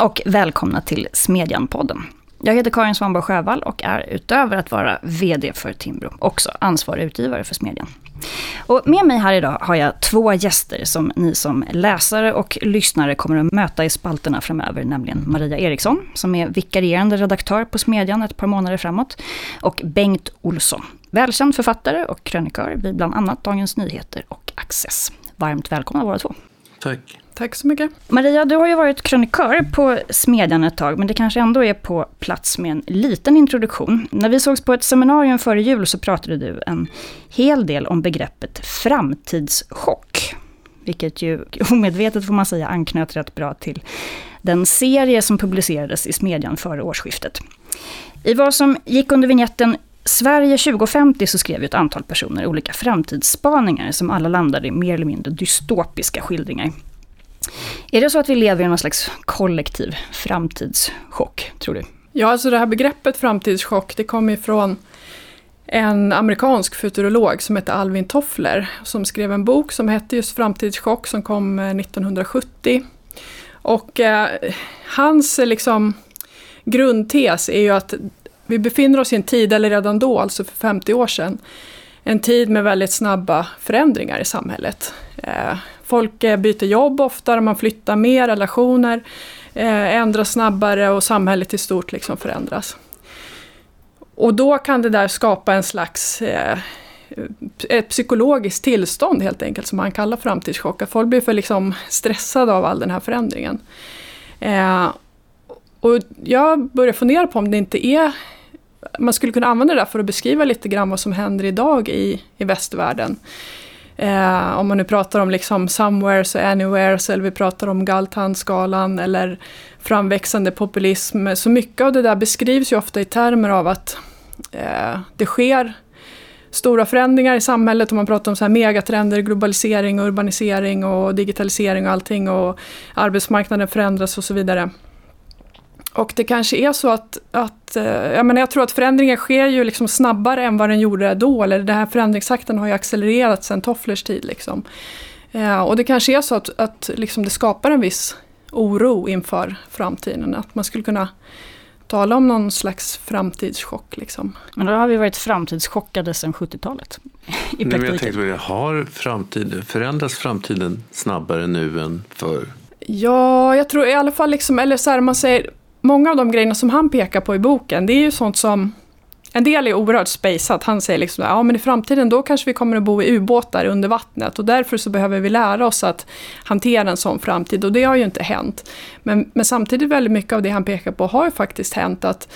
och välkomna till Smedjan-podden. Jag heter Karin Svanborg Sjövall och är utöver att vara VD för Timbro också ansvarig utgivare för Smedjan. Och med mig här idag har jag två gäster som ni som läsare och lyssnare kommer att möta i spalterna framöver, nämligen Maria Eriksson, som är vikarierande redaktör på Smedjan ett par månader framåt, och Bengt Olsson, välkänd författare och krönikör vid bland annat Dagens Nyheter och Access. Varmt välkomna båda två. Tack. Tack så mycket. Maria, du har ju varit krönikör på Smedjan ett tag, men det kanske ändå är på plats med en liten introduktion. När vi sågs på ett seminarium före jul så pratade du en hel del om begreppet framtidschock. Vilket ju omedvetet får man säga anknöt rätt bra till den serie som publicerades i Smedjan före årsskiftet. I vad som gick under vignetten Sverige 2050 så skrev ju ett antal personer olika framtidsspaningar som alla landade i mer eller mindre dystopiska skildringar. Är det så att vi lever i någon slags kollektiv framtidschock, tror du? Ja, alltså det här begreppet framtidschock, det kommer ifrån en amerikansk futurolog som heter Alvin Toffler, som skrev en bok som hette just Framtidschock, som kom eh, 1970. Och eh, hans eh, liksom, grundtes är ju att vi befinner oss i en tid, eller redan då, alltså för 50 år sedan, en tid med väldigt snabba förändringar i samhället. Eh, folk eh, byter jobb oftare, man flyttar mer, relationer eh, ändras snabbare och samhället i stort liksom förändras. Och då kan det där skapa en slags eh, ett psykologiskt tillstånd helt enkelt som man kallar framtidschock. Att folk blir för liksom stressade av all den här förändringen. Eh, och jag börjar fundera på om det inte är man skulle kunna använda det där för att beskriva lite grann vad som händer idag i, i västvärlden. Eh, om man nu pratar om liksom somewheres och anywheres eller vi pratar om Galtan-skalan eller framväxande populism. Så mycket av det där beskrivs ju ofta i termer av att eh, det sker stora förändringar i samhället. Om man pratar om så här megatrender, globalisering, urbanisering och digitalisering och allting och arbetsmarknaden förändras och så vidare. Och det kanske är så att, att eh, jag, menar, jag tror att förändringen sker ju liksom snabbare än vad den gjorde då, eller den här förändringstakten har ju accelererat sedan Tofflers tid. Liksom. Eh, och det kanske är så att, att liksom det skapar en viss oro inför framtiden, att man skulle kunna tala om någon slags framtidschock. Liksom. Men då har vi varit framtidschockade sedan 70-talet. I Nej, jag tänkte, har framtid, förändras framtiden snabbare nu än förr? Ja, jag tror i alla fall, liksom, eller så här, man säger många av de grejerna som han pekar på i boken, det är ju sånt som en del är oerhört spejsat. Han säger liksom ja men i framtiden då kanske vi kommer att bo i ubåtar under vattnet och därför så behöver vi lära oss att hantera en sån framtid och det har ju inte hänt. Men, men samtidigt väldigt mycket av det han pekar på har ju faktiskt hänt att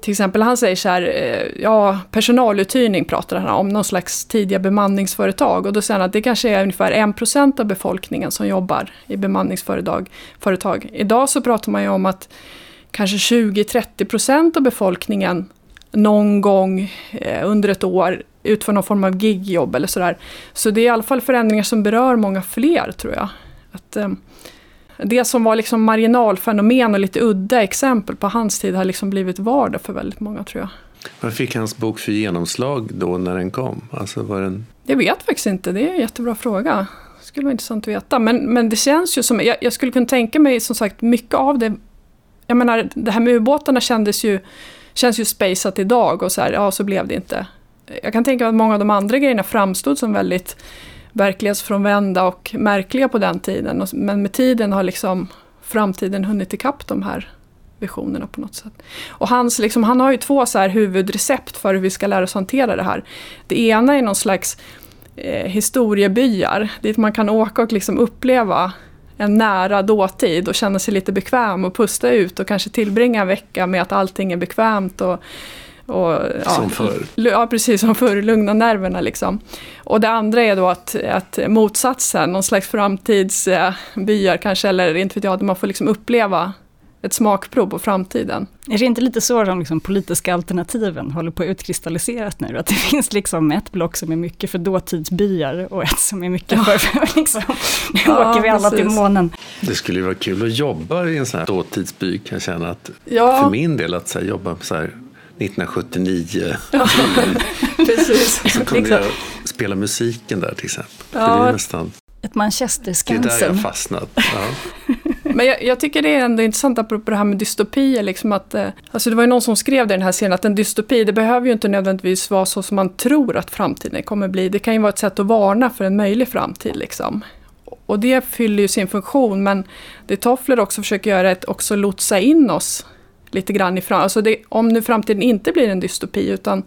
till exempel han säger så här, eh, ja personaluthyrning pratar han om, någon slags tidiga bemanningsföretag. Och då säger han att det kanske är ungefär 1% av befolkningen som jobbar i bemanningsföretag. Företag. Idag så pratar man ju om att kanske 20-30 procent av befolkningen någon gång eh, under ett år utför någon form av gigjobb eller sådär. Så det är i alla fall förändringar som berör många fler tror jag. Att, eh, det som var liksom marginalfenomen och lite udda exempel på hans tid har liksom blivit vardag för väldigt många tror jag. Vad fick hans bok för genomslag då när den kom? Alltså var den... Jag vet faktiskt inte, det är en jättebra fråga. Det skulle vara intressant att veta. Men, men det känns ju som, jag, jag skulle kunna tänka mig som sagt mycket av det jag menar, det här med ubåtarna kändes ju, känns ju spejsat idag och så här, ja så blev det inte. Jag kan tänka mig att många av de andra grejerna framstod som väldigt verklighetsfrånvända och märkliga på den tiden. Men med tiden har liksom framtiden hunnit ikapp de här visionerna på något sätt. Och hans, liksom, han har ju två så här huvudrecept för hur vi ska lära oss hantera det här. Det ena är någon slags eh, historiebyar dit man kan åka och liksom uppleva en nära dåtid och känna sig lite bekväm och pusta ut och kanske tillbringa en vecka med att allting är bekvämt och och, ja, som förr. Ja, precis som förr, lugna nerverna liksom. Och det andra är då att, att motsatsen, någon slags framtidsbyar kanske, eller inte vet jag, där man får liksom uppleva ett smakprov på framtiden. Är det inte lite så de liksom politiska alternativen håller på att utkristalliseras nu? Att det finns liksom ett block som är mycket för dåtidsbyar och ett som är mycket ja. för, liksom, nu ja, åker vi alla precis. till månen. Det skulle ju vara kul att jobba i en sån här dåtidsby kan jag känna att, ja. för min del, att så här, jobba så här 1979. Ja, precis. Så kunde jag spela musiken där till exempel. Ja. Det är nästan ett Manchester-Skansen. Det är där jag fastnat. Ja. Men jag, jag, tycker det är ändå intressant apropå det här med dystopier. Liksom att, eh, alltså det var ju någon som skrev det i den här serien att en dystopi det behöver ju inte nödvändigtvis vara så som man tror att framtiden kommer bli. Det kan ju vara ett sätt att varna för en möjlig framtid. Liksom. Och det fyller ju sin funktion men det Toffler också försöker göra är att också lotsa in oss lite grann i framtiden. Alltså det, om nu framtiden inte blir en dystopi utan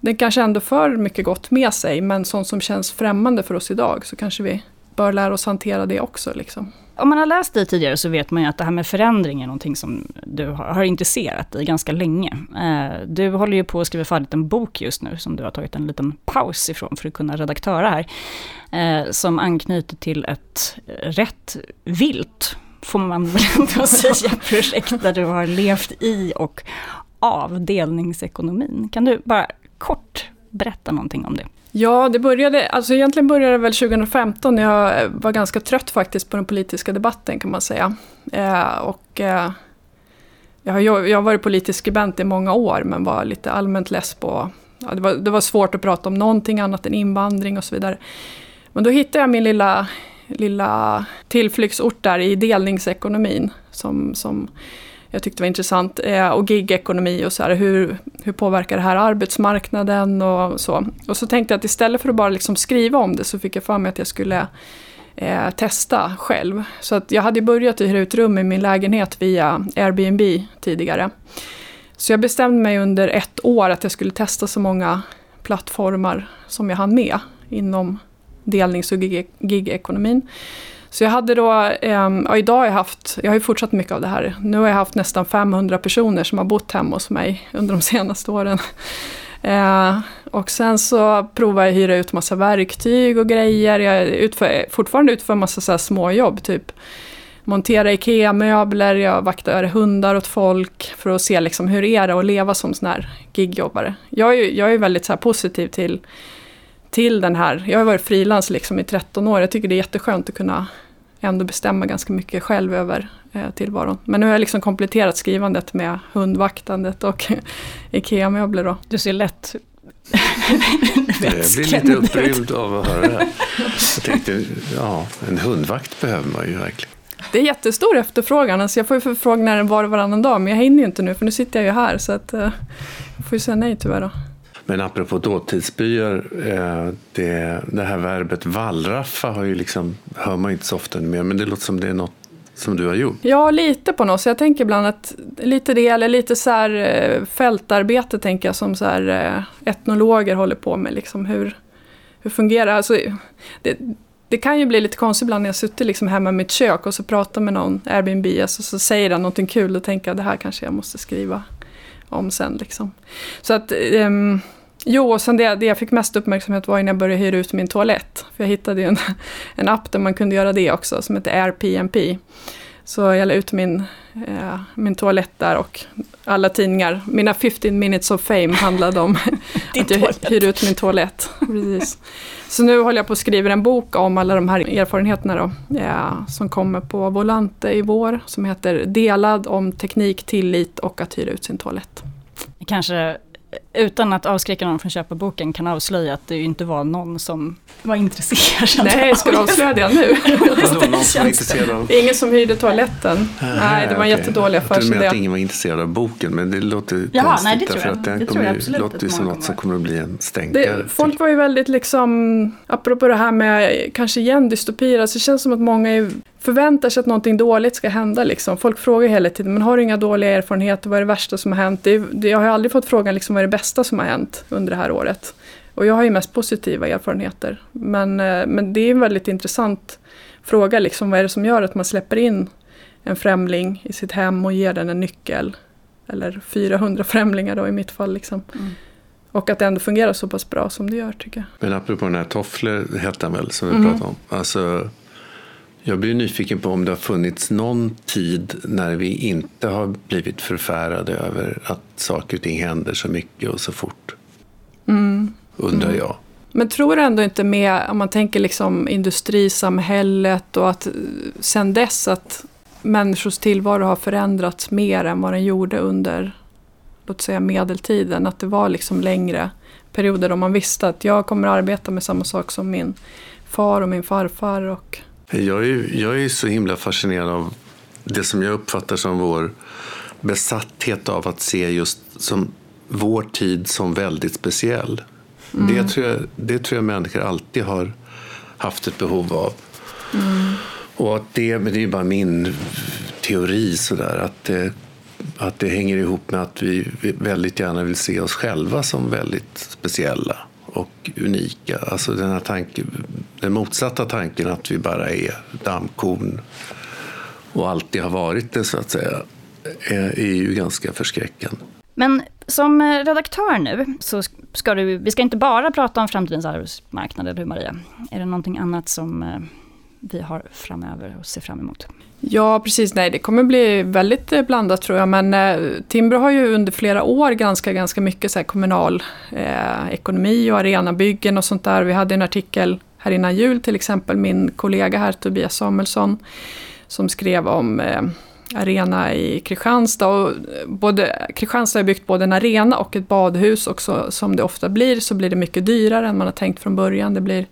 den kanske ändå för mycket gott med sig men sånt som känns främmande för oss idag så kanske vi bör lära oss hantera det också. Liksom. Om man har läst dig tidigare så vet man ju att det här med förändring är någonting som du har, intresserat dig ganska länge. Eh, du håller ju på att skriva färdigt en bok just nu som du har tagit en liten paus ifrån för att kunna redaktöra här. Eh, som anknyter till ett rätt vilt, får man väl ändå säga, projekt där du har levt i och av delningsekonomin. Kan du bara kort berätta någonting om det? Ja, det började, alltså egentligen började det väl 2015 när jag eh, var ganska trött faktiskt på den politiska debatten kan man säga. Eh, och eh, jag, har, jag har varit politisk skribent i många år men var lite allmänt less på, ja, det, var, det var svårt att prata om någonting annat än invandring och så vidare. Men då hittade jag min lilla, lilla tillflyktsort där i delningsekonomin som, som jag tyckte var intressant. Eh, och gigekonomi och så här, hur, hur påverkar det här arbetsmarknaden och så. Och så tänkte jag att istället för att bara liksom skriva om det så fick jag för mig att jag skulle eh, testa själv. Så att jag hade börjat hyra ut rum i min lägenhet via Airbnb tidigare. Så jag bestämde mig under ett år att jag skulle testa så många plattformar som jag hann med inom delnings och gigekonomin. Gig så jag hade då, eh, ja, idag har jag haft, jag har ju fortsatt mycket av det här. Nu har jag haft nästan 500 personer som har bott hemma hos mig under de senaste åren. Eh, och sen så provar jag att hyra ut massa verktyg och grejer. Jag utför, fortfarande utför massa så här småjobb, typ montera IKEA-möbler, jag vaktar hundar åt folk för att se liksom hur är det att leva som sån här gigjobbare. Jag är, jag är väldigt så positiv till till den här, jag har varit frilans liksom i 13 år, jag tycker det är jätteskönt att kunna ändå bestämma ganska mycket själv över eh, tillvaron. Men nu har jag liksom kompletterat skrivandet med hundvaktandet och IKEA-möbler. Då. Du ser lätt jag blir lite upprymd av att höra det här. Jag tänkte, ja, en hundvakt behöver man ju verkligen. Det är jättestor efterfrågan. Alltså jag får ju förfrågningar var och varannan dag, men jag hinner ju inte nu för nu sitter jag ju här. Så att, uh, jag får ju säga nej tyvärr. Då. Men apropå dåtidsbyar, eh, det, det här verbet wallraffa har ju liksom, hör man inte så ofta mer, men det låter som det är något som du har gjort? Ja, lite på något sätt. Jag tänker ibland att lite det, eller lite så här eh, fältarbete tänker jag som så här eh, etnologer håller på med. Liksom hur, hur fungerar alltså, det? Det kan ju bli lite konstigt ibland när jag suttit liksom hemma i mitt kök och så pratar med någon Airbnb och så, så säger den någonting kul och tänker jag det här kanske jag måste skriva om sen. Liksom. Så att um, Jo, och sen det, det jag fick mest uppmärksamhet var när jag började hyra ut min toalett. För jag hittade en, en app där man kunde göra det också, som heter AirPMP. Så jag la ut min, eh, min toalett där och alla tidningar, mina 15 minutes of fame handlade om att jag hyr ut min toalett. Precis. Så nu håller jag på att skriva en bok om alla de här erfarenheterna då, ja, som kommer på Volante i vår, som heter Delad om teknik, tillit och att hyra ut sin toalett. Kanske utan att avskräcka någon från att köpa boken kan avslöja att det ju inte var någon som var intresserad. Nej, ska du avslöja det nu? Vadå, någon som var intresserad av... Ingen som hyrde toaletten. Nej, nej det var en jättedålig affärsidé. Jag tror att ingen var intresserad av boken, men det låter Jaha, konstigt. Nej, det tror jag. För att det, det kommer, absolut låter ju som något som kommer att bli en stänkare. Det, folk var ju väldigt liksom, apropå det här med kanske igen dystopier, alltså det känns som att många är förväntar sig att någonting dåligt ska hända. Liksom. Folk frågar hela tiden, men har du inga dåliga erfarenheter? Vad är det värsta som har hänt? Det, det, jag har aldrig fått frågan, liksom, vad är det bästa som har hänt under det här året? Och jag har ju mest positiva erfarenheter. Men, eh, men det är en väldigt intressant fråga, liksom, vad är det som gör att man släpper in en främling i sitt hem och ger den en nyckel? Eller 400 främlingar då i mitt fall. Liksom. Mm. Och att det ändå fungerar så pass bra som det gör tycker jag. Men apropå den här Toffler hette han väl som vi mm. pratade om. Alltså, jag blir nyfiken på om det har funnits någon tid när vi inte har blivit förfärade över att saker och ting händer så mycket och så fort. Mm. Undrar mm. jag. Men tror du ändå inte med, om man tänker liksom industrisamhället och att sen dess att människors tillvaro har förändrats mer än vad den gjorde under, låt säga medeltiden. Att det var liksom längre perioder då man visste att jag kommer arbeta med samma sak som min far och min farfar och jag är, jag är så himla fascinerad av det som jag uppfattar som vår besatthet av att se just som vår tid som väldigt speciell. Mm. Det, tror jag, det tror jag människor alltid har haft ett behov av. Mm. Och att det, men det är bara min teori sådär, att det, att det hänger ihop med att vi väldigt gärna vill se oss själva som väldigt speciella och unika. Alltså den, här tanken, den motsatta tanken att vi bara är dammkorn och alltid har varit det så att säga, är, är ju ganska förskräckande. Men som redaktör nu, så ska du, vi ska inte bara prata om framtidens arbetsmarknad, eller hur Maria? Är det någonting annat som eh, vi har framöver och ser fram emot? Ja, precis. Nej, det kommer bli väldigt eh, blandat tror jag. Men eh, Timbro har ju under flera år granskat ganska mycket så här, kommunal eh, ekonomi och arenabyggen och sånt där. Vi hade en artikel här innan jul till exempel, min kollega här Tobias Samuelsson, som skrev om eh, arena i Kristianstad. Och eh, både, Kristianstad har byggt både en arena och ett badhus och så, som det ofta blir så blir det mycket dyrare än man har tänkt från början. Det blir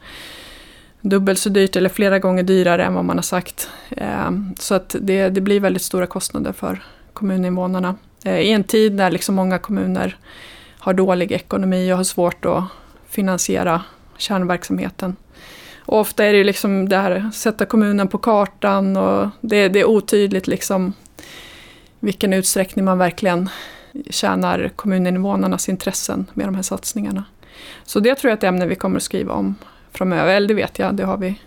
dubbelt så dyrt eller flera gånger dyrare än vad man har sagt. Eh, så att det, det blir väldigt stora kostnader för kommuninvånarna. Eh, I en tid när liksom många kommuner har dålig ekonomi och har svårt att finansiera kärnverksamheten. Och ofta är det liksom det här, sätta kommunen på kartan och det, det är otydligt liksom vilken utsträckning man verkligen tjänar kommuninvånarnas intressen med de här satsningarna. Så det tror jag är ett ämne vi kommer att skriva om framöver. Eller det vet jag, det har vi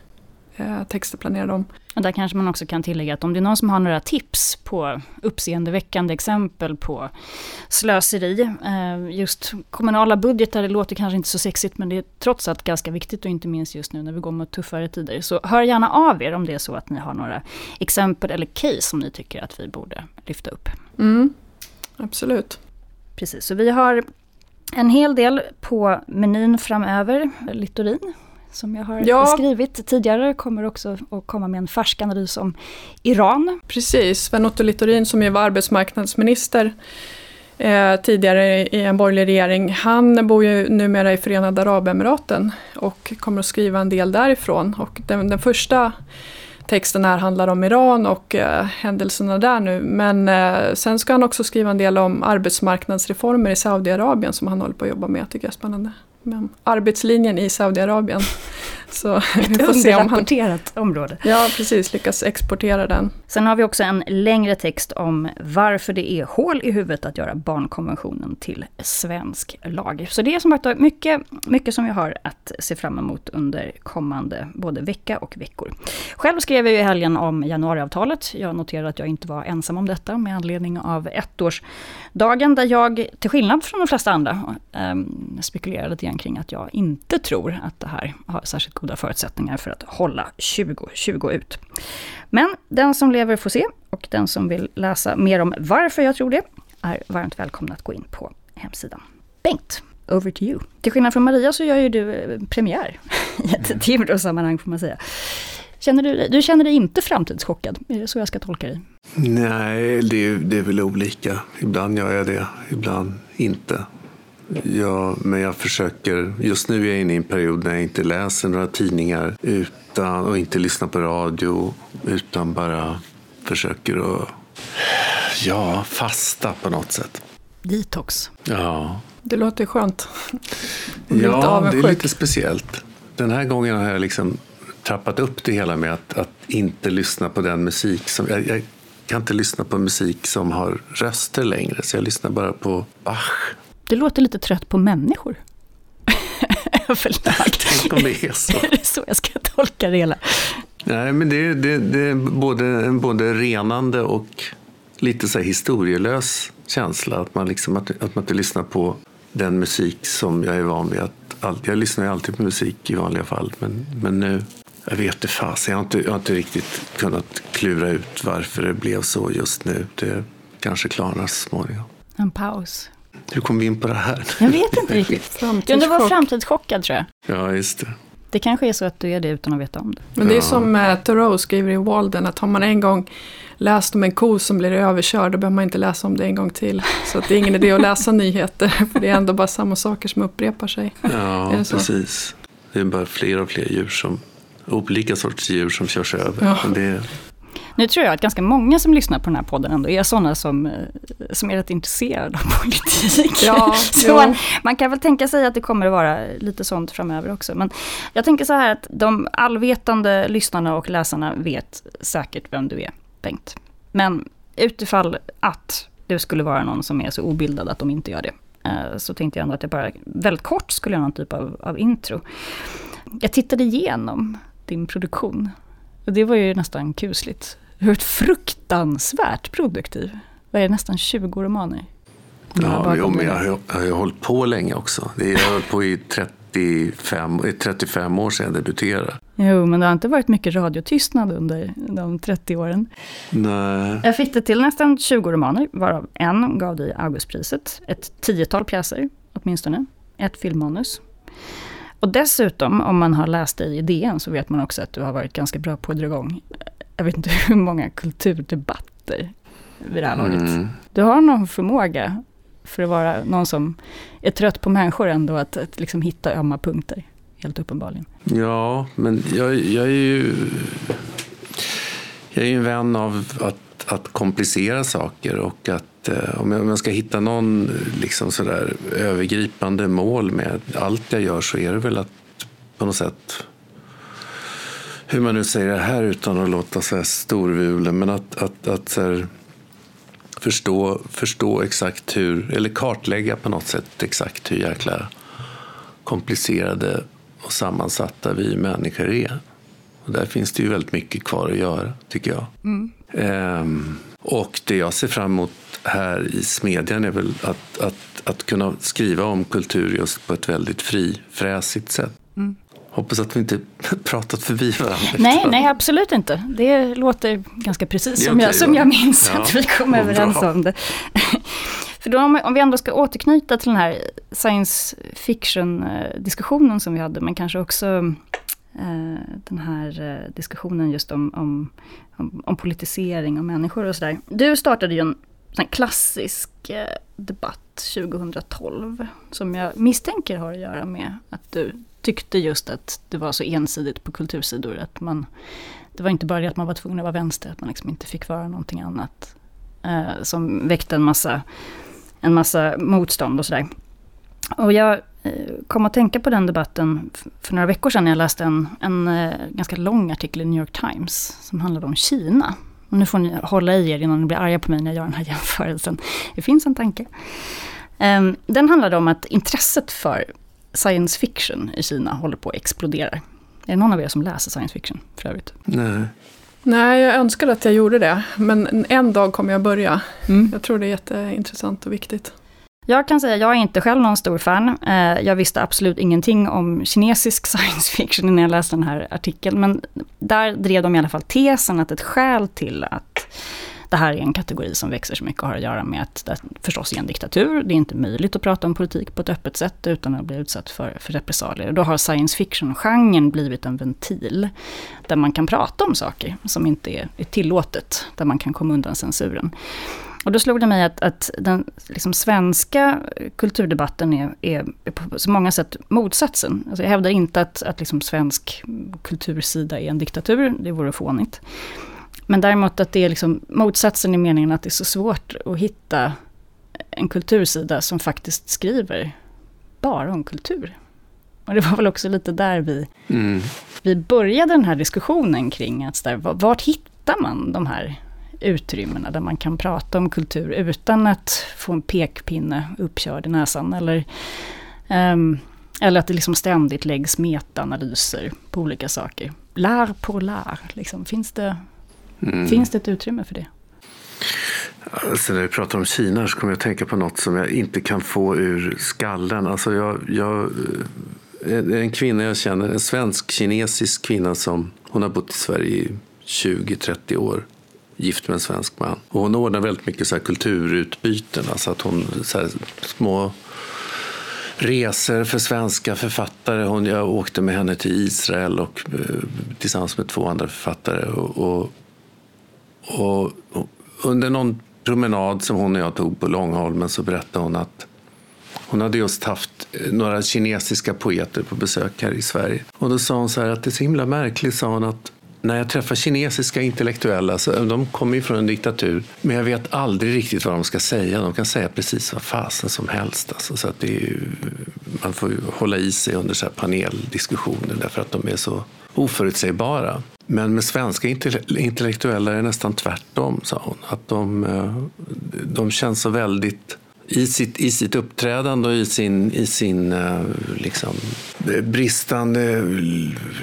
eh, texter planerade om. Och där kanske man också kan tillägga att om det är någon som har några tips på uppseendeväckande exempel på slöseri. Eh, just kommunala budgetar, det låter kanske inte så sexigt men det är trots allt ganska viktigt och inte minst just nu när vi går mot tuffare tider. Så hör gärna av er om det är så att ni har några exempel eller case som ni tycker att vi borde lyfta upp. Mm, absolut. Precis, så vi har en hel del på menyn framöver. Littorin som jag har ja. skrivit tidigare, kommer också att komma med en färsk analys om Iran. Precis, Sven-Otto Littorin som ju var arbetsmarknadsminister eh, tidigare i en borgerlig regering, han bor ju numera i Förenade Arabemiraten och kommer att skriva en del därifrån. Och den, den första texten här handlar om Iran och eh, händelserna där nu. Men eh, sen ska han också skriva en del om arbetsmarknadsreformer i Saudiarabien som han håller på att jobba med. Jag tycker jag är spännande med arbetslinjen i Saudiarabien. Så se om han... område. Ja, precis. Lyckas exportera den. Sen har vi också en längre text om varför det är hål i huvudet att göra barnkonventionen till svensk lag. Så det är som sagt mycket, mycket som vi har att se fram emot under kommande både vecka och veckor. Själv skrev jag i helgen om januariavtalet. Jag noterade att jag inte var ensam om detta med anledning av ettårsdagen där jag, till skillnad från de flesta andra, ähm, spekulerade lite grann kring att jag inte tror att det här har särskilt goda förutsättningar för att hålla 2020 ut. Men den som lever får se och den som vill läsa mer om varför jag tror det är varmt välkomna att gå in på hemsidan. Bengt, over to you. Till skillnad från Maria så gör ju du eh, premiär i ett mm. Timbro-sammanhang får man säga. Känner du, du känner dig inte framtidschockad? Är det så jag ska tolka dig? Nej, det är, det är väl olika. Ibland gör jag det, ibland inte. Ja, men jag försöker. Just nu är jag inne i en period när jag inte läser några tidningar utan, och inte lyssnar på radio utan bara försöker att ja, fasta på något sätt. Detox. Ja. Det låter skönt. ja, det är lite speciellt. Den här gången har jag liksom trappat upp det hela med att, att inte lyssna på den musik som... Jag, jag kan inte lyssna på musik som har röster längre, så jag lyssnar bara på Bach det låter lite trött på människor. Tänk om det är så. är det så jag ska tolka det hela? Nej, men det, det, det är både, både renande och lite så historielös känsla. Att man, liksom, att, att man inte lyssnar på den musik som jag är van vid. Att, jag lyssnar ju alltid på musik i vanliga fall, men, men nu jag vet inte fasen, jag, har inte, jag har inte riktigt kunnat klura ut varför det blev så just nu. Det kanske klarnar så småningom. En paus. Hur kom vi in på det här? Jag vet inte riktigt. Du var framtidschockad tror jag. Ja, just det. Det kanske är så att du är det utan att veta om det. Men det är som uh, Thoreau skriver i Walden, att har man en gång läst om en ko som blir överkörd, då behöver man inte läsa om det en gång till. Så att det är ingen idé att läsa nyheter, för det är ändå bara samma saker som upprepar sig. Ja, det precis. Det är bara fler och fler djur som, olika sorters djur som körs över. Ja. Det, Nu tror jag att ganska många som lyssnar på den här podden ändå är sådana som, eh, som är rätt intresserade av politik. Ja, så man, man, kan väl tänka sig att det kommer att vara lite sånt framöver också. Men jag tänker så här att de allvetande lyssnarna och läsarna vet säkert vem du är, Bengt. Men utifall att du skulle vara någon som är så obildad att de inte gör det, eh, så tänkte jag ändå att jag bara väldigt kort skulle göra någon typ av, av intro. Jag tittade igenom din produktion. Och det var ju nästan kusligt. Du har varit fruktansvärt produktiv. Vad är det, nästan 20 romaner? Ja, jo, men jag har, jag har hållit på länge också. Jag har hållit på i 35, 35 år sedan jag debuterade. Jo, men det har inte varit mycket radiotystnad under de 30 åren. Nej. Jag fick det till nästan 20 romaner, varav en gav dig Augustpriset. Ett tiotal pjäser, åtminstone. Ett filmmanus. Och dessutom, om man har läst dig i DN, så vet man också att du har varit ganska bra på att dra igång, jag vet inte hur många kulturdebatter vid det här laget. Mm. Du har någon förmåga för att vara någon som är trött på människor ändå, att, att liksom hitta ömma punkter. Helt uppenbarligen. Ja, men jag, jag är ju... Jag är ju en vän av att, att komplicera saker och att eh, om, jag, om jag ska hitta någon liksom sådär övergripande mål med allt jag gör så är det väl att på något sätt hur man nu säger det här utan att låta så här storvulen, men att, att, att så här, förstå, förstå exakt hur, eller kartlägga på något sätt exakt hur jäkla komplicerade och sammansatta vi människor är. Och där finns det ju väldigt mycket kvar att göra, tycker jag. Mm. Ehm, och det jag ser fram emot här i Smedjan är väl att, att, att kunna skriva om kultur just på ett väldigt frifräsigt sätt. Mm. Hoppas att vi inte pratat förbi varandra. Nej, nej, absolut inte. Det låter ganska precis som, okay, jag, som jag minns ja. att vi kom överens om det. För då om, vi ändå ska återknyta till den här science fiction-diskussionen som vi hade, men kanske också eh, Eh, den här eh, diskussionen just om, om, om, om politisering av människor och sådär. Du startade ju en sån klassisk eh, debatt 2012, som jag misstänker har att göra med att du tyckte just att det var så ensidigt på kultursidor. Att man, det var inte bara det att man var tvungen att vara vänster, att man liksom inte fick vara någonting annat. Eh, som väckte en massa, en massa motstånd och sådär. Och jag kom att tänka på den debatten för några veckor sedan när jag läste en, en eh, ganska lång artikel i New York Times som handlade om Kina. Och nu får ni hålla i er innan ni blir arga på mig när jag gör den här jämförelsen. Det finns en tanke. Um, den handlade om att intresset för science fiction i Kina håller på att explodera. Är det någon av er som läser science fiction för övrigt? Nej. Nej, jag önskar att jag gjorde det. Men en dag kommer jag börja. Mm. Jag tror det är jätteintressant och viktigt. Jag kan säga, jag är inte själv någon stor fan. Eh, jag visste absolut ingenting om kinesisk science fiction när jag läste den här artikeln. Men där drev de i alla fall tesen att ett skäl till att det här är en kategori som växer så mycket och har att göra med att det förstås är en diktatur. Det är inte möjligt att prata om politik på ett öppet sätt utan att bli utsatt för, för repressalier. Då har science fiction-genren blivit en ventil där man kan prata om saker som inte är, är tillåtet, där man kan komma undan censuren. Och då slog det mig att, att den liksom svenska kulturdebatten är, är, på så många sätt motsatsen. Alltså jag hävdar inte att, att liksom svensk kultursida är en diktatur, det vore fånigt. Men däremot att det är liksom motsatsen i meningen att det är så svårt att hitta en kultursida som faktiskt skriver bara om kultur. Och det var väl också lite där vi, mm. vi började den här diskussionen kring att där, vart hittar man de här utrymmena där man kan prata om kultur utan att få en pekpinne uppkörd i näsan. Eller, um, eller att det liksom ständigt läggs metaanalyser på olika saker. Lär på lär, liksom. finns, det, mm. finns det ett utrymme för det? Alltså när vi pratar om Kina så kommer jag att tänka på något som jag inte kan få ur skallen. Alltså jag, jag, en kvinna jag känner, en svensk-kinesisk kvinna som hon har bott i Sverige i 20-30 år gift med en svensk man. Och hon ordnar väldigt mycket så här kulturutbyten. Alltså att hon, så här, små resor för svenska författare. Hon, jag åkte med henne till Israel och, eh, tillsammans med två andra författare. Och, och, och, under någon promenad som hon och jag tog på Långholmen så berättade hon att hon hade just haft eh, några kinesiska poeter på besök här i Sverige. Och då sa hon så här att det är så himla märkligt, sa hon, att när jag träffar kinesiska intellektuella, så de kommer ju från en diktatur, men jag vet aldrig riktigt vad de ska säga. De kan säga precis vad fasen som helst. Alltså, så att det är ju, man får ju hålla i sig under så här paneldiskussioner därför att de är så oförutsägbara. Men med svenska intellektuella är det nästan tvärtom, sa hon. Att de, eh, de känns så väldigt i sitt, i sitt uppträdande och i sin, i sin eh, liksom, bristande eh,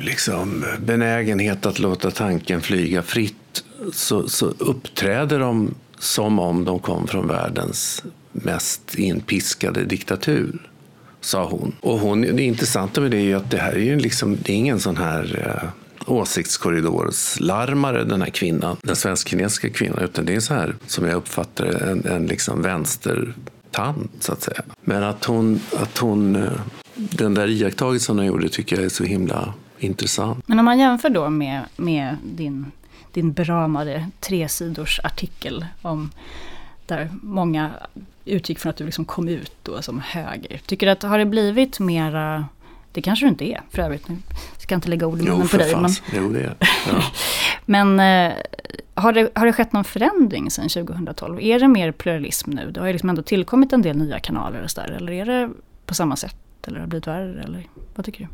liksom, benägenhet att låta tanken flyga fritt så, så uppträder de som om de kom från världens mest inpiskade diktatur, sa hon. Och hon, det intressanta med det är ju att det här är ju liksom, det är ingen sån här eh, åsiktskorridorslarmare, den här kvinnan, den svensk-kinesiska kvinnan, utan det är så här, som jag uppfattar en, en liksom vänster tant, så att säga. Men att hon, att hon eh, den där iakttagelsen hon gjorde tycker jag är så himla intressant. Men om man jämför då med, med din, din beramade tresidors artikel om där många utgick från att du liksom kom ut då som höger. Tycker du att har det blivit mera det kanske du inte är för övrigt. Jag ska inte lägga ord i munnen på dig. Men, jo, det är ja. men eh, har, det, har det skett någon förändring sedan 2012? Är det mer pluralism nu? Det har ju liksom ändå tillkommit en del nya kanaler och sådär. Eller är det på samma sätt? Eller har det blivit värre? Eller vad tycker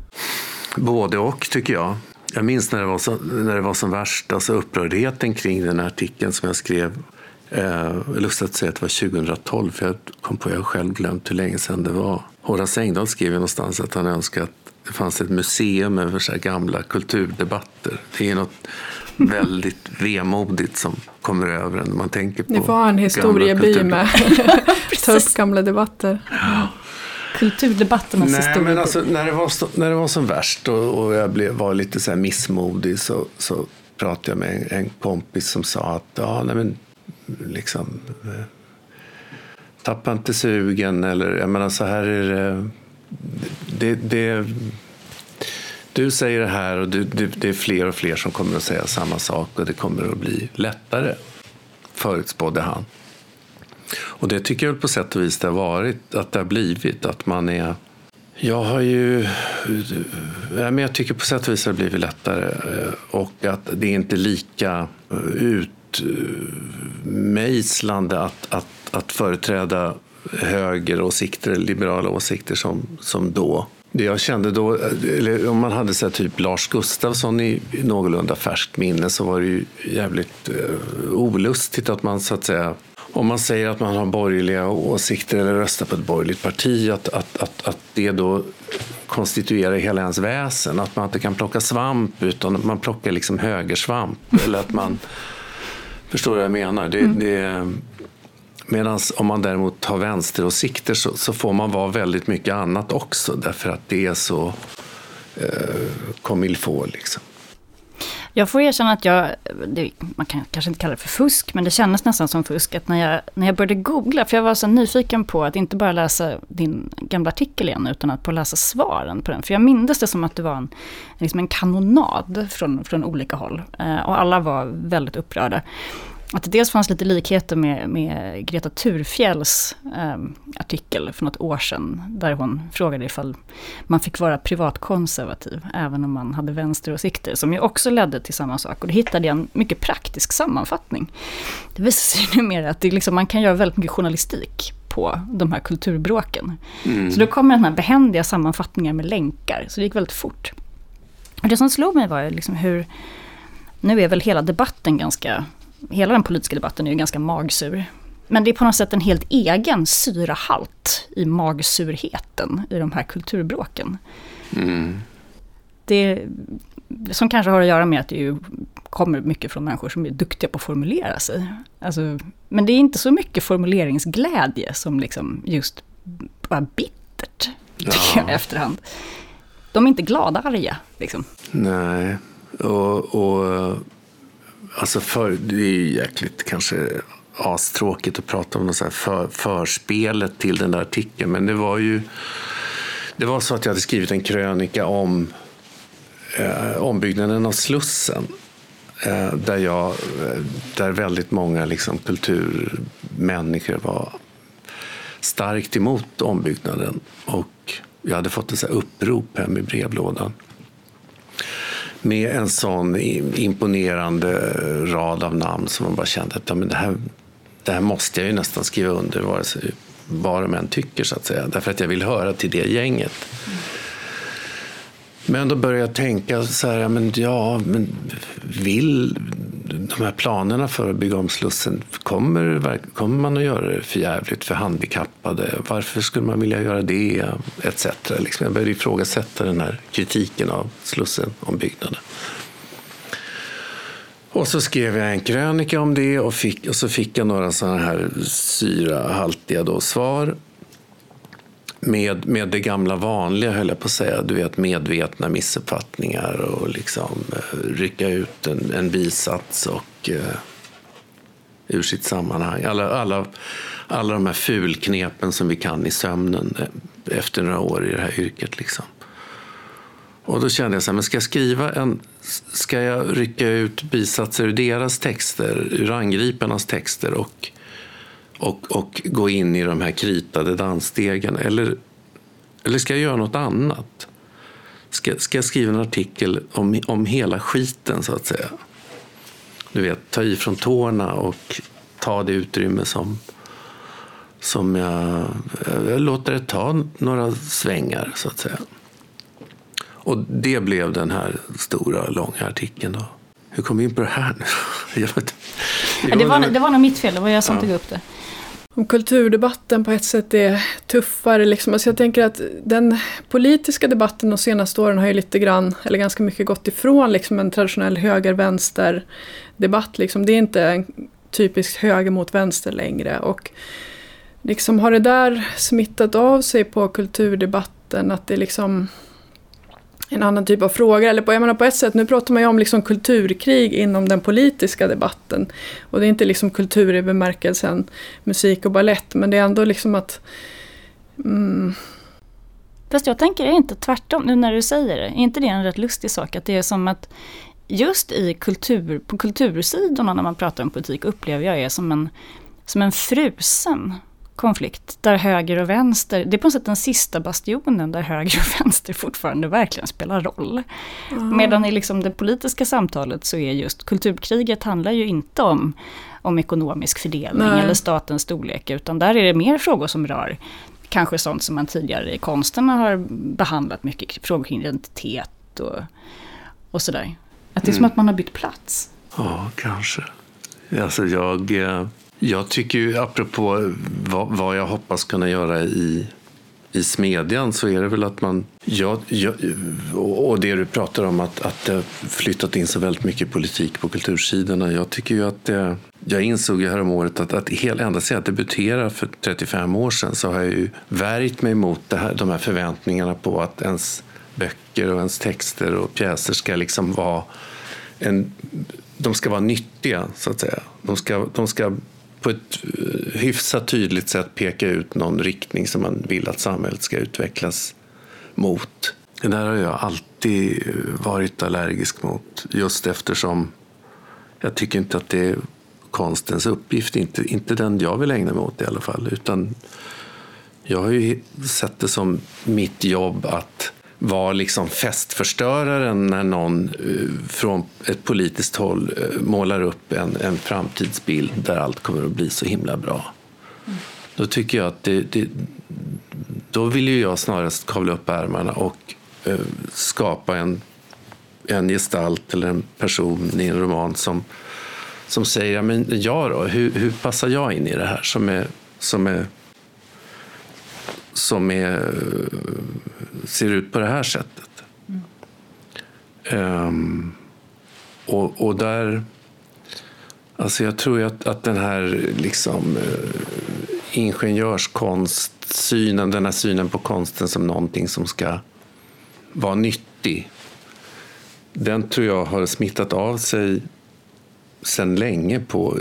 du? Både och tycker jag. Jag minns när det var, så, när det var som värst, alltså upprördheten kring den här artikeln som jag skrev. Eh, lustigt att säga att det var 2012, för jag kom på, jag har själv glömt hur länge sedan det var. Horace Engdahl skrev ju någonstans att han önskade att det fanns ett museum över så gamla kulturdebatter. Det är något väldigt vemodigt som kommer över en när man tänker på Det var en historieby med ta upp gamla debatter. Ja. Kulturdebatternas Nej, historia. Men alltså, när, det var så, när det var som värst och, och jag blev, var lite så missmodig så, så pratade jag med en, en kompis som sa att ja, nej, men, liksom, eh, tappa inte sugen eller jag menar så här är det, det, det du säger det här och du, det, det är fler och fler som kommer att säga samma sak och det kommer att bli lättare, förutspådde han. Och det tycker jag på sätt och vis det har varit, att det har blivit, att man är jag har ju... jag tycker på sätt och vis har det blivit lättare eh, och att det är inte lika utmejslande eh, att, att, att företräda högeråsikter, liberala åsikter som, som då. Det jag kände då, eller om man hade så typ Lars Gustafsson i, någorlunda färskt minne så var det ju jävligt uh, olustigt att man så att säga om man säger att man har borgerliga åsikter eller röstar på ett borgerligt parti, att, att, att, att det då konstituerar hela ens väsen. Att man inte kan plocka svamp, utan man plockar liksom högersvamp. eller att man... Förstår du vad jag menar? Det, mm. det, Medan om man däremot har vänsteråsikter så, så får man vara väldigt mycket annat också därför att det är så eh, comme il faut. Liksom. Jag får erkänna att jag, det, man kan kanske inte kalla det för fusk, men det kändes nästan som fusk att när jag, när jag började googla, för jag var så nyfiken på att inte bara läsa din gamla artikel igen, utan att på läsa svaren på den. För jag mindes det som att det var en, liksom en kanonad från, från olika håll. Eh, och alla var väldigt upprörda att det dels fanns lite likheter med, med Greta Thurfjells eh, artikel för något år sedan, där hon frågade ifall man fick vara privatkonservativ, även om man hade vänsteråsikter, som ju också ledde till samma sak. Och då hittade jag en mycket praktisk sammanfattning. Det visar sig numera att det liksom, man kan göra väldigt mycket journalistik på de här kulturbråken. Mm. Så då kommer den här behändiga sammanfattningen med länkar, så det gick väldigt fort. Och det som slog mig var liksom hur, nu är väl hela debatten ganska hela den politiska debatten är ju ganska magsur. Men det är på något sätt en helt egen syrahalt i magsurheten i de här kulturbråken. Mm. Det som kanske har att göra med att det ju kommer mycket från människor som är duktiga på att formulera sig. Alltså, men det är inte så mycket formuleringsglädje som liksom just bara bittert, tycker ja. jag i efterhand. De är inte glada arga. Liksom. Nej, och, och Alltså för, det är ju jäkligt kanske astråkigt att prata om något så för, förspelet till den där artikeln. Men det var ju det var så att jag hade skrivit en krönika om eh, ombyggnaden av Slussen. Eh, där, jag, eh, där väldigt många liksom, kulturmänniskor var starkt emot ombyggnaden. Och jag hade fått ett så upprop hem i brevlådan med en sån imponerande rad av namn som man bara kände att ja, men det, här, det här måste jag ju nästan skriva under vare sig, vad de än tycker så att säga. Därför att jag vill höra till det gänget. Mm. Men då började jag tänka så här, ja men, ja, men vill de här planerna för att bygga om Slussen, kommer, kommer man att göra det för jävligt för handikappade? Varför skulle man vilja göra det? Etc. Liksom jag började ifrågasätta den här kritiken av Slussen-ombyggnaden. Och så skrev jag en krönika om det och, fick, och så fick jag några sådana här syrahaltiga då svar med, med det gamla vanliga, höll jag på att säga. Du vet, medvetna missuppfattningar och liksom eh, rycka ut en, en bisats och uh, ur sitt sammanhang. Alla, alla, alla de här fulknepen som vi kan i sömnen eh, efter några år i det här yrket. Liksom. Och då kände jag så här, men ska jag skriva en... Ska jag rycka ut bisatser ur deras texter, ur angriparnas texter och och, och gå in i de här kritade dansstegen? Eller, eller ska jag göra något annat? Ska, ska jag skriva en artikel om, om hela skiten, så att säga? Du vet, ta i från tårna och ta det utrymme som, som jag, jag låter det ta några svängar, så att säga. Och det blev den här stora, långa artikeln. Då. Hur kom vi in på det här nu? Ja, det, var, det var nog mitt fel, det var jag som ja. tog upp det om kulturdebatten på ett sätt är tuffare. Liksom. Alltså jag tänker att den politiska debatten de senaste åren har ju lite grann, eller ganska mycket gått ifrån liksom en traditionell höger-vänster-debatt. Liksom. Det är inte en typisk höger mot vänster längre. Och liksom har det där smittat av sig på kulturdebatten? Att det liksom en annan typ av frågor. Eller på, jag menar på ett sätt, nu pratar man ju om liksom kulturkrig inom den politiska debatten. Och det är inte liksom kultur i bemärkelsen musik och ballett, men det är ändå liksom att... Mm. Fast jag tänker inte tvärtom nu när du säger det. Är inte det en rätt lustig sak? Att det är som att just i kultur, på kultursidorna när man pratar om politik upplever jag är som en, som en frusen konflikt där höger och vänster, det är på något sätt den sista bastionen där höger och vänster fortfarande verkligen spelar roll. Mm. Medan i liksom det politiska samtalet så är just kulturkriget handlar ju inte om, om ekonomisk fördelning Nej. eller statens storlek, utan där är det mer frågor som rör kanske sånt som man tidigare i konsten har behandlat mycket, frågor kring identitet och, och sådär. Att det är mm. som att man har bytt plats. Ja, kanske. Alltså jag eh, jag tycker ju, apropå vad, vad, jag hoppas kunna göra i, i smedjan, så är det väl att man... Ja, ja, och det du pratar om, att, att det har flyttat in så väldigt mycket politik på kultursidorna. Jag tycker ju att det, Jag insåg ju häromåret att, att hela, ända sedan jag debuterade för 35 år sedan så har jag ju värjt mig mot det här, de här förväntningarna på att ens böcker och ens texter och pjäser ska liksom vara en, de ska vara nyttiga, så att säga. De ska, de ska på ett eh, hyfsat tydligt sätt peka ut någon riktning som man vill att samhället ska utvecklas mot. Det där har jag alltid eh, varit allergisk mot just eftersom jag tycker inte att det är konstens uppgift, inte, inte den jag vill ägna mig åt i alla fall. Utan jag har ju sett det som mitt jobb att var liksom festförstöraren när någon eh, från ett politiskt håll eh, målar upp en, en framtidsbild där allt kommer att bli så himla bra. Mm. Då tycker jag att det, det, då vill ju jag snarast kavla upp ärmarna och eh, skapa en, en gestalt eller en person i en roman som, som säger, ja, men ja då, hur, hur passar jag in i det här som är, som är som är, ser ut på det här sättet. Mm. Um, och, och där... Alltså jag tror att, att den här liksom, uh, ingenjörskonstsynen, den här synen på konsten som någonting som ska vara nyttig, den tror jag har smittat av sig sedan länge på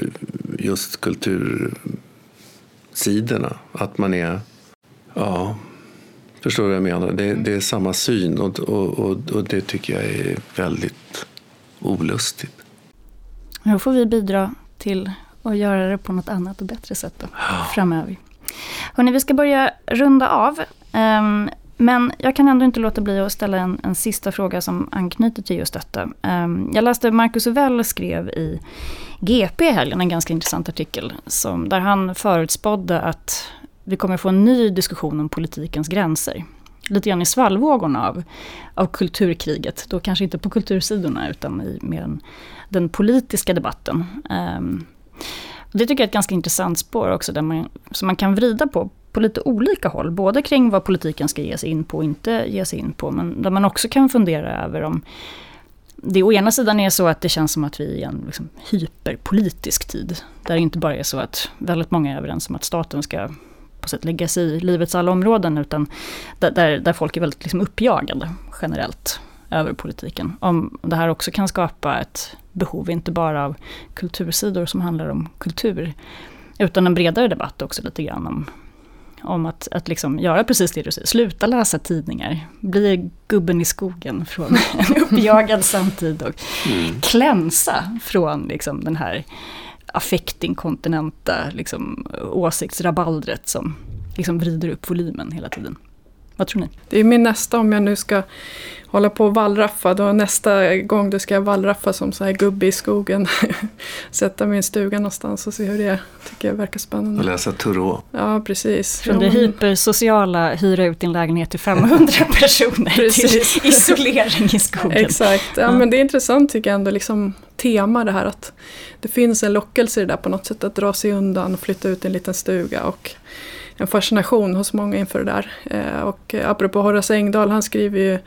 just kultursidorna. Att man är Ja, förstår du vad jag menar? Det, det är samma syn och, och, och, och, det tycker jag är väldigt olustigt. Då får vi bidra till att göra det på något annat och bättre sätt då, ja. framöver. Hörrni, vi ska börja runda av. Um, Men jag kan ändå inte låta bli att ställa en, en sista fråga som anknyter till just detta. Um, jag läste Marcus Uvell skrev i GP i helgen en ganska intressant artikel som, där han förutspådde att vi kommer få en ny diskussion om politikens gränser. Lite grann i svallvågorna av, av kulturkriget. Då kanske inte på kultursidorna utan i mer den, den politiska debatten. Um, det tycker jag är ett ganska intressant spår också, där man, som man kan vrida på på lite olika håll. Både kring vad politiken ska ge sig in på och inte ge sig in på. Men där man också kan fundera över om det å ena sidan är så att det känns som att vi är i en liksom hyperpolitisk tid. Där det inte bara är så att väldigt många är överens om att staten ska på sätt lägga sig i livets alla områden. Utan där, där folk är väldigt liksom uppjagade generellt över politiken. Om det här också kan skapa ett behov, inte bara av kultursidor som handlar om kultur. Utan en bredare debatt också lite grann om om att, att liksom göra precis det du säger, sluta läsa tidningar, bli gubben i skogen från en uppjagad samtid och mm. klänsa från liksom den här affektinkontinenta liksom, åsiktsrabaldret som liksom vrider upp volymen hela tiden. Vad tror ni? Det är min nästa om jag nu ska hålla på och vallraffa. Då nästa gång då ska jag vallraffa som så här gubbe i skogen. Sätta mig i en stuga någonstans och se hur det är. Tycker jag verkar spännande. Och läsa Thoreau. Ja, precis. Från det hypersociala, hyra ut din lägenhet till 500 personer till isolering i skogen. Exakt. Ja, ja, men det är intressant tycker jag ändå, liksom tema det här att det finns en lockelse i det där på något sätt att dra sig undan och flytta ut i en liten stuga. Och en fascination hos många inför det där. Eh, och apropå Horace Engdahl, han skriver ju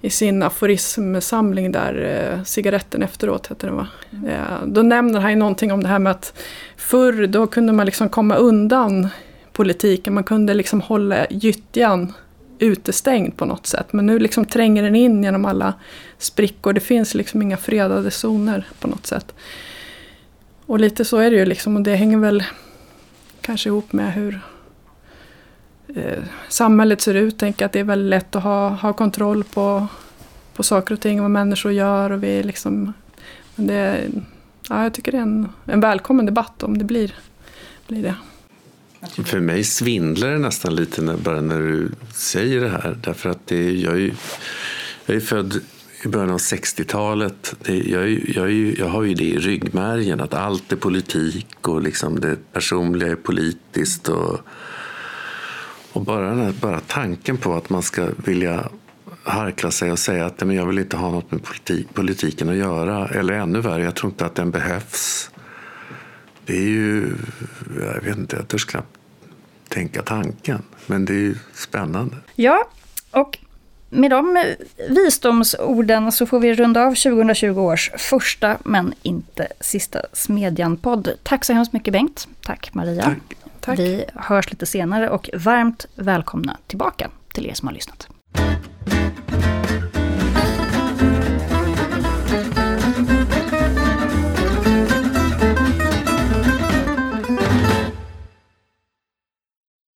i sin aforismsamling där, eh, Cigaretten efteråt heter den va. Eh, då nämner han ju någonting om det här med att förr då kunde man liksom komma undan politiken, man kunde liksom hålla gyttjan utestängd på något sätt. Men nu liksom tränger den in genom alla sprickor, det finns liksom inga fredade zoner på något sätt. Och lite så är det ju liksom och det hänger väl kanske ihop med hur eh, samhället ser ut. Tänk att det är väldigt lätt att ha, ha kontroll på, på saker och ting, vad människor gör. Och vi liksom, men det, ja, jag tycker det är en, en välkommen debatt om det blir, blir det. För mig svindlar det nästan lite när, bara när du säger det här. Därför att det, jag, är, jag är född i början av 60-talet. Jag, jag, jag, har ju det i ryggmärgen att allt är politik och liksom det personliga är politiskt. Och, och bara, bara tanken på att man ska vilja harkla sig och säga att men jag vill inte ha något med politik, politiken att göra. Eller ännu värre, jag tror inte att den behövs. Det är ju, jag vet inte, jag törs knappt tänka tanken. Men det är ju spännande. Ja, och med de visdomsorden så får vi runda av 2020 års första men inte sista Smedjan-podd. Tack så hemskt mycket Bengt. Tack Maria. Tack. Tack. Vi hörs lite senare och varmt välkomna tillbaka till er som har lyssnat.